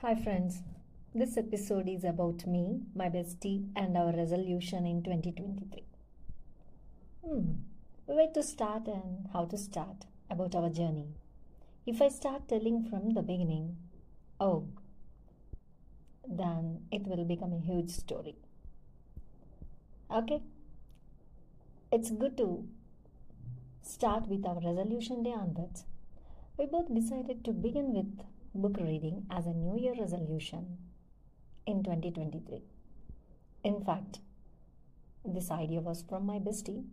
Hi, friends. This episode is about me, my bestie, and our resolution in 2023. Hmm, where to start and how to start about our journey. If I start telling from the beginning, oh, then it will become a huge story. Okay? It's good to start with our resolution day onwards. We both decided to begin with book reading as a New Year resolution in 2023. In fact, this idea was from my bestie.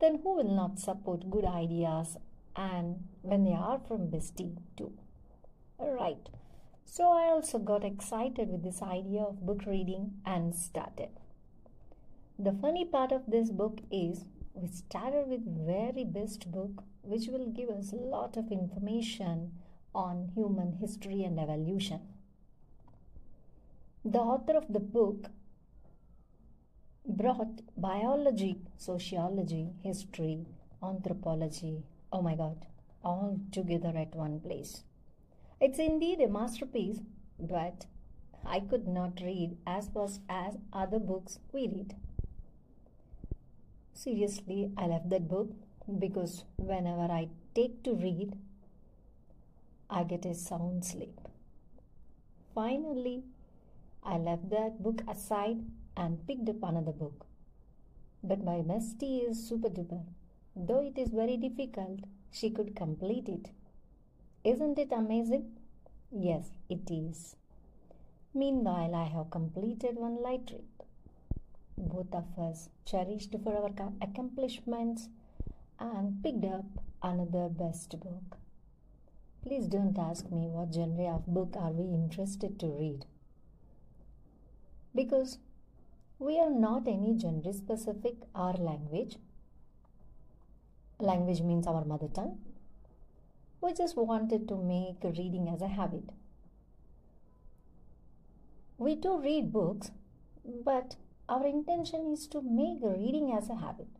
Then who will not support good ideas and when they are from bestie too? Right. So I also got excited with this idea of book reading and started. The funny part of this book is we started with very best book which will give us a lot of information on human history and evolution. The author of the book brought biology, sociology, history, anthropology, oh my god, all together at one place. It's indeed a masterpiece, but I could not read as fast as other books we read. Seriously, I left that book because whenever I take to read, I get a sound sleep. Finally, I left that book aside and picked up another book. But my bestie is super duper. Though it is very difficult, she could complete it. Isn't it amazing? Yes, it is. Meanwhile, I have completed one light read. Both of us cherished for our accomplishments and picked up another best book. Please don't ask me what genre of book are we interested to read. Because we are not any genre specific or language. Language means our mother tongue. We just wanted to make reading as a habit. We do read books, but our intention is to make reading as a habit.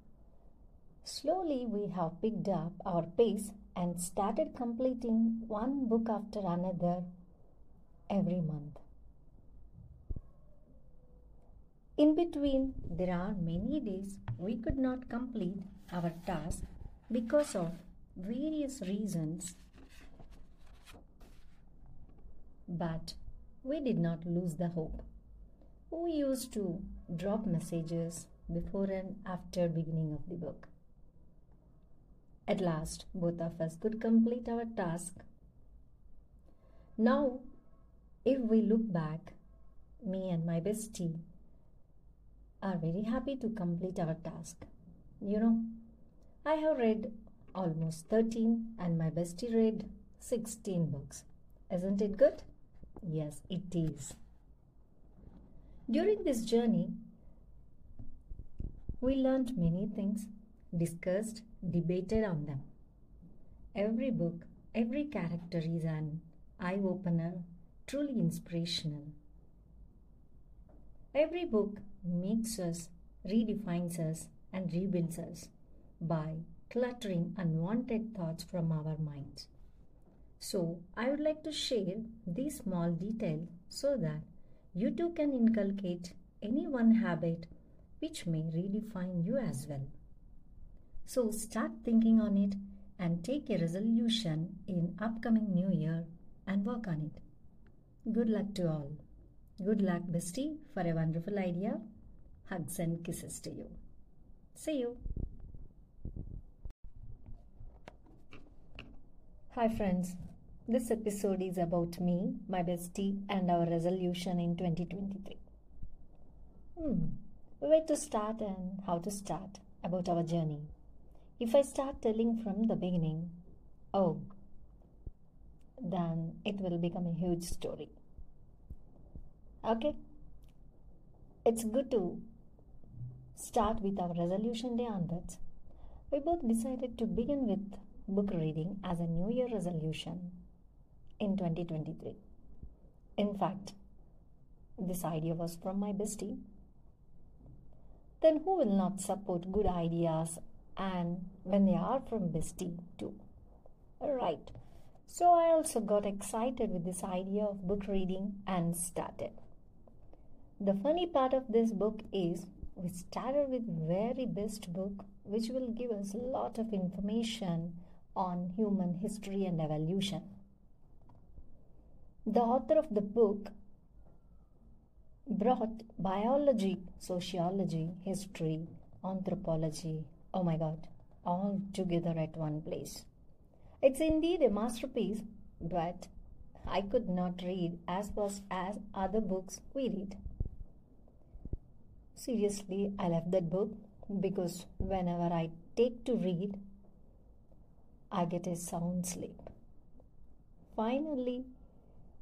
Slowly, we have picked up our pace and started completing one book after another every month. In between, there are many days we could not complete our task because of various reasons. But we did not lose the hope. We used to drop messages before and after beginning of the book. At last, both of us could complete our task. Now, if we look back, me and my bestie are very happy to complete our task. You know, I have read almost 13 and my bestie read 16 books. Isn't it good? Yes, it is. During this journey, we learned many things, discussed, debated on them. Every book, every character is an eye opener, truly inspirational. Every book makes us, redefines us, and rebuilds us by cluttering unwanted thoughts from our minds. So, I would like to share these small details so that you too can inculcate any one habit which may redefine you as well. So, start thinking on it and take a resolution in upcoming new year and work on it. Good luck to all. Good luck, bestie, for a wonderful idea. Hugs and kisses to you. See you. Hi, friends. This episode is about me, my bestie, and our resolution in 2023. Hmm, where to start and how to start about our journey. If I start telling from the beginning, oh, then it will become a huge story. Okay? It's good to start with our resolution day onwards. We both decided to begin with book reading as a New Year resolution in 2023. In fact, this idea was from my bestie. Then who will not support good ideas and when they are from bestie too? Right. So I also got excited with this idea of book reading and started. The funny part of this book is we started with very best book which will give us a lot of information on human history and evolution. The author of the book brought biology, sociology, history, anthropology, oh my god, all together at one place. It's indeed a masterpiece, but I could not read as fast as other books we read. Seriously, I left that book because whenever I take to read, I get a sound sleep. Finally,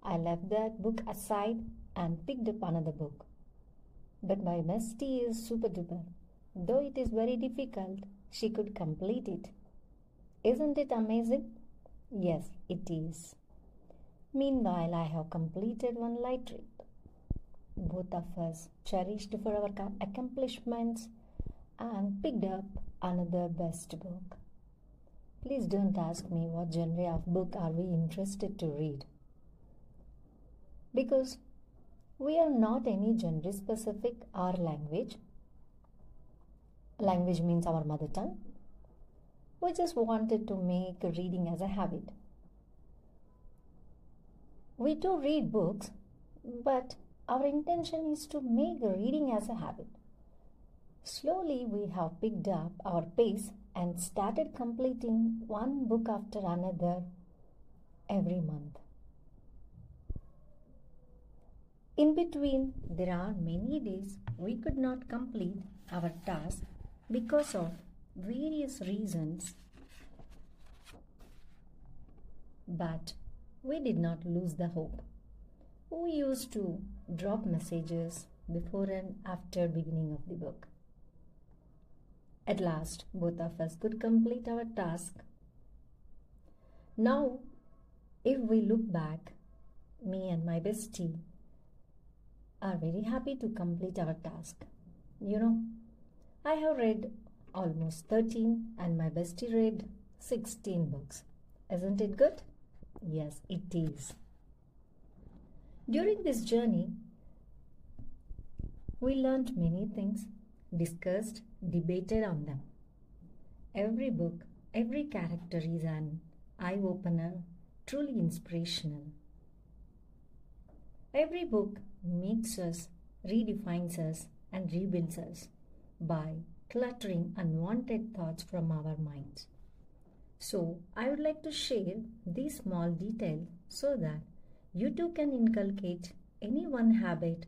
I left that book aside and picked up another book. But my bestie is super duper. Though it is very difficult, she could complete it. Isn't it amazing? Yes, it is. Meanwhile, I have completed one light read both of us cherished for our accomplishments and picked up another best book. Please don't ask me what genre of book are we interested to read. Because we are not any genre specific or language. Language means our mother tongue. We just wanted to make reading as a habit. We do read books, but our intention is to make reading as a habit. Slowly, we have picked up our pace and started completing one book after another every month. In between, there are many days we could not complete our task because of various reasons, but we did not lose the hope. We used to drop messages before and after beginning of the book. At last, both of us could complete our task. Now, if we look back, me and my bestie are very happy to complete our task. You know, I have read almost 13 and my bestie read 16 books. Isn't it good? Yes, it is. During this journey, we learned many things, discussed, debated on them. Every book, every character is an eye opener, truly inspirational. Every book makes us, redefines us, and rebuilds us by cluttering unwanted thoughts from our minds. So, I would like to share these small details so that you too can inculcate any one habit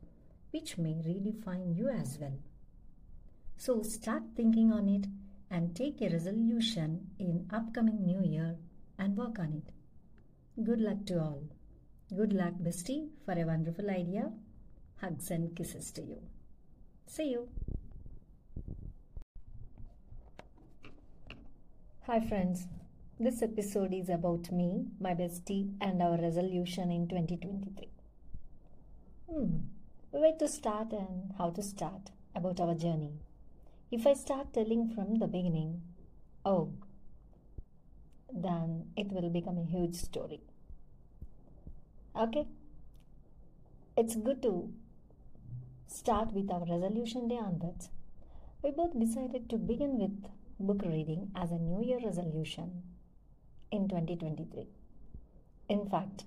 which may redefine you as well. So start thinking on it and take a resolution in upcoming new year and work on it. Good luck to all. Good luck, bestie, for a wonderful idea. Hugs and kisses to you. See you. Hi, friends. This episode is about me, my bestie, and our resolution in 2023. Hmm, where to start and how to start about our journey. If I start telling from the beginning, oh, then it will become a huge story. Okay? It's good to start with our resolution day onwards. We both decided to begin with book reading as a New Year resolution in 2023. In fact,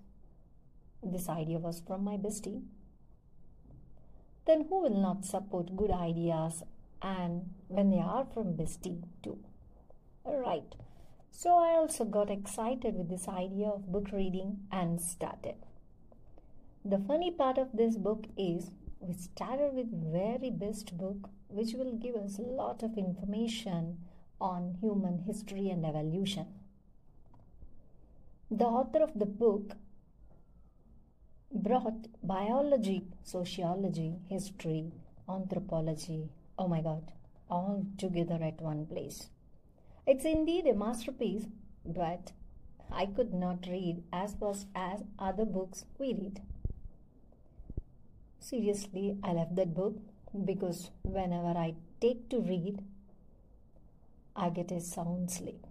this idea was from my bestie. Then who will not support good ideas and when they are from bestie too? Right. So I also got excited with this idea of book reading and started. The funny part of this book is we started with very best book which will give us a lot of information on human history and evolution. The author of the book brought biology, sociology, history, anthropology, oh my god, all together at one place. It's indeed a masterpiece, but I could not read as fast as other books we read. Seriously, I left that book because whenever I take to read, I get a sound sleep.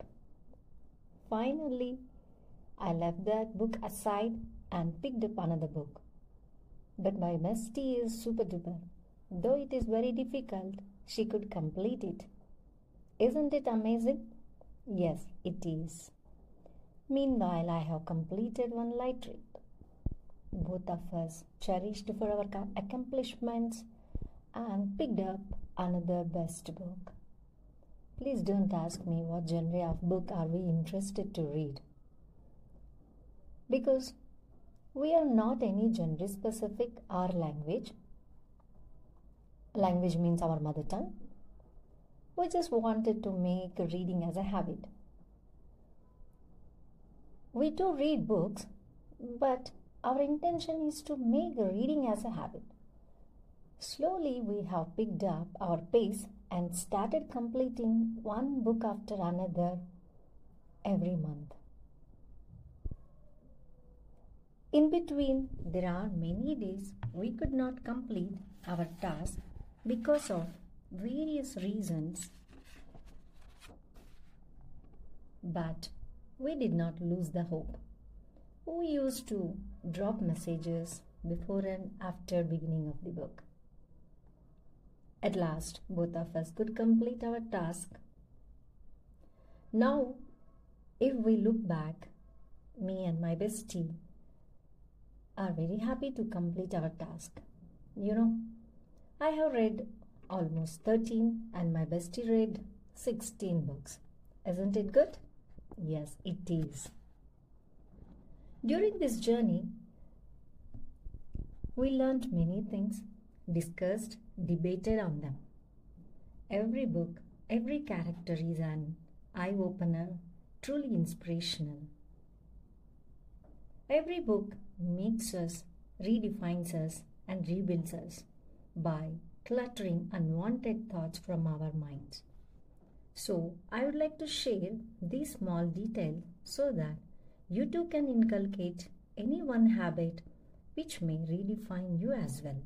Finally, I left that book aside and picked up another book. But my bestie is super duper. Though it is very difficult, she could complete it. Isn't it amazing? Yes, it is. Meanwhile, I have completed one light read. Both of us cherished for our accomplishments and picked up another best book. Please don't ask me what genre of book are we interested to read. Because we are not any genre specific or language. Language means our mother tongue. We just wanted to make reading as a habit. We do read books, but our intention is to make reading as a habit. Slowly, we have picked up our pace and started completing one book after another every month. In between, there are many days we could not complete our task because of various reasons. But we did not lose the hope. We used to drop messages before and after beginning of the book. At last, both of us could complete our task. Now, if we look back, me and my bestie are very happy to complete our task. You know, I have read almost 13 and my bestie read 16 books. Isn't it good? Yes, it is. During this journey, we learned many things, discussed, debated on them. Every book, every character is an eye opener, truly inspirational. Every book makes us, redefines us, and rebuilds us by cluttering unwanted thoughts from our minds. So, I would like to share these small details so that you too can inculcate any one habit which may redefine you as well.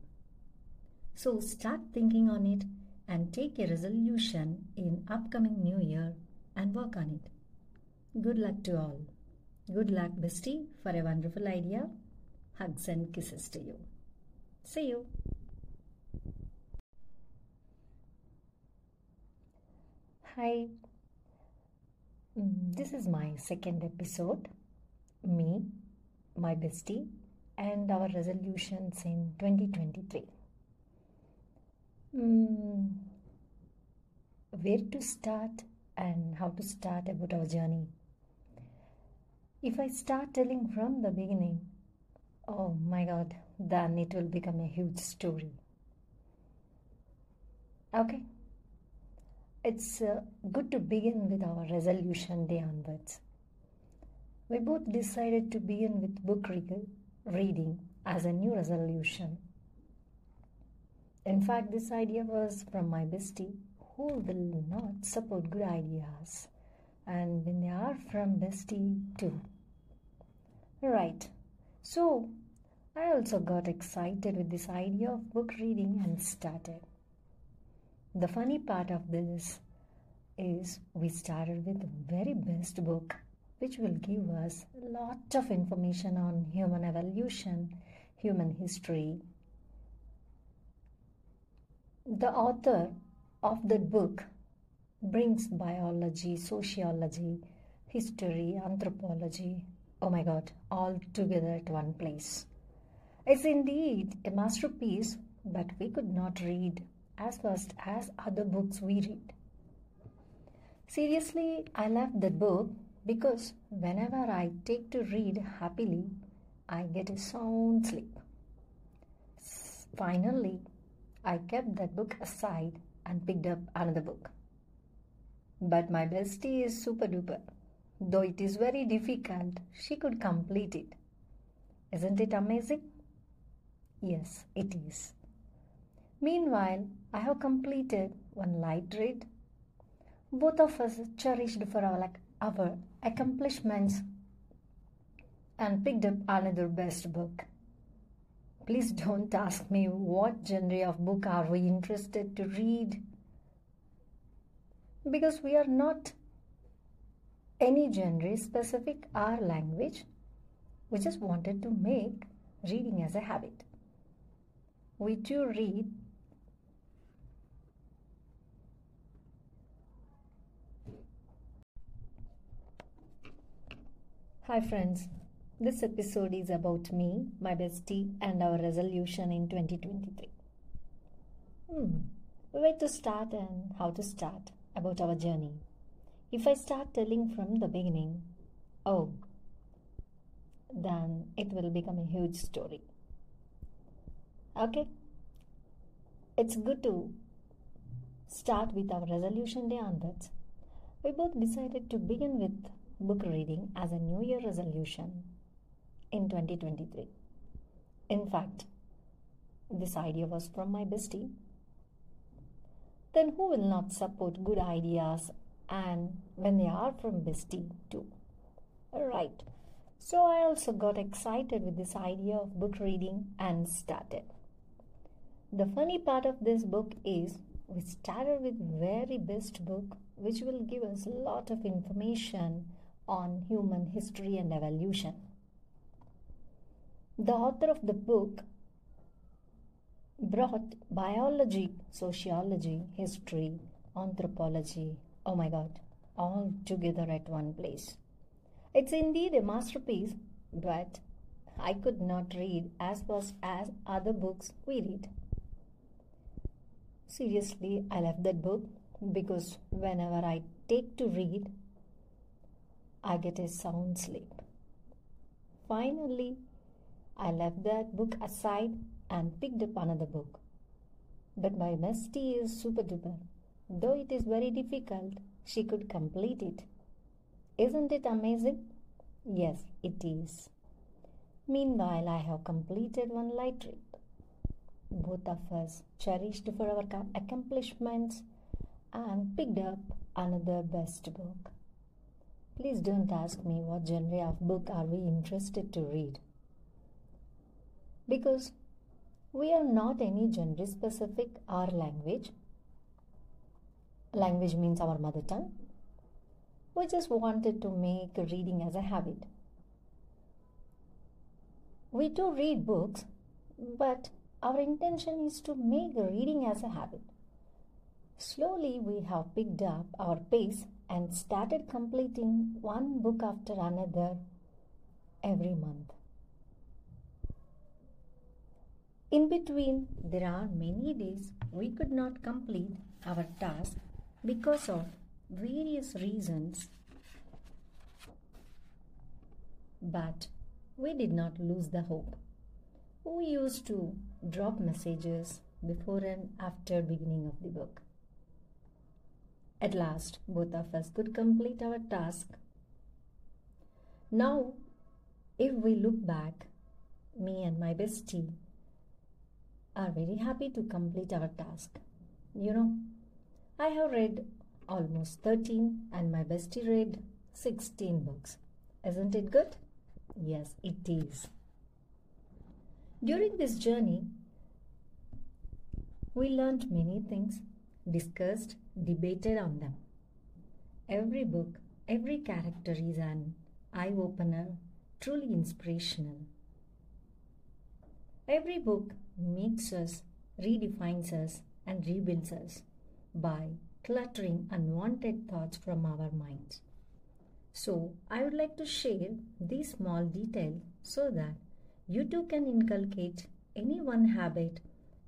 So, start thinking on it and take a resolution in upcoming new year and work on it. Good luck to all. Good luck, bestie, for a wonderful idea. Hugs and kisses to you. See you. Hi. This is my second episode. Me, my bestie, and our resolutions in 2023. Mm, where to start and how to start about our journey? If I start telling from the beginning, oh my god, then it will become a huge story. Okay, it's uh, good to begin with our resolution day onwards. We both decided to begin with book reading as a new resolution. In fact, this idea was from my bestie who will not support good ideas and when they are from bestie too. Right. So I also got excited with this idea of book reading and started. The funny part of this is we started with the very best book which will give us a lot of information on human evolution, human history. The author of the book brings biology, sociology, history, anthropology, oh my god, all together at one place. It's indeed a masterpiece, but we could not read as fast as other books we read. Seriously, I love that book because whenever I take to read happily, I get a sound sleep. Finally, I kept that book aside and picked up another book. But my bestie is super duper. Though it is very difficult, she could complete it. Isn't it amazing? Yes, it is. Meanwhile, I have completed one light read. Both of us cherished for our, like, our accomplishments and picked up another best book. Please don't ask me what genre of book are we interested to read because we are not any genre specific our language. We just wanted to make reading as a habit. We do read Hi friends, this episode is about me, my bestie, and our resolution in 2023. Hmm, where to start and how to start about our journey. If I start telling from the beginning, oh, then it will become a huge story. Okay? It's good to start with our resolution day onwards. We both decided to begin with book reading as a New Year resolution in 2023. In fact, this idea was from my bestie. Then who will not support good ideas and when they are from bestie too? Right. So I also got excited with this idea of book reading and started. The funny part of this book is we started with very best book which will give us a lot of information on human history and evolution. The author of the book brought biology, sociology, history, anthropology, oh my god, all together at one place. It's indeed a masterpiece, but I could not read as fast as other books we read. Seriously, I left that book because whenever I take to read, I get a sound sleep. Finally, I left that book aside and picked up another book. But my bestie is super duper. Though it is very difficult, she could complete it. Isn't it amazing? Yes, it is. Meanwhile, I have completed one light read. Both of us cherished for our accomplishments and picked up another best book. Please don't ask me what genre of book are we interested to read. Because we are not any gender specific or language. Language means our mother tongue. We just wanted to make reading as a habit. We do read books, but our intention is to make reading as a habit. Slowly, we have picked up our pace and started completing one book after another every month. In between, there are many days we could not complete our task because of various reasons. But we did not lose the hope. We used to drop messages before and after beginning of the book. At last, both of us could complete our task. Now, if we look back, me and my bestie are very happy to complete our task. You know, I have read almost 13 and my bestie read 16 books. Isn't it good? Yes, it is. During this journey, we learned many things, discussed debated on them. Every book, every character is an eye opener, truly inspirational. Every book makes us, redefines us, and rebuilds us by cluttering unwanted thoughts from our minds. So, I would like to share these small details so that you too can inculcate any one habit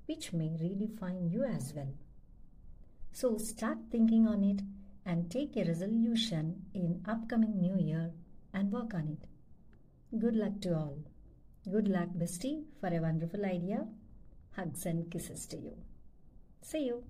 which may redefine you as well. So start thinking on it and take a resolution in upcoming new year and work on it. Good luck to all. Good luck, bestie, for a wonderful idea. Hugs and kisses to you. See you.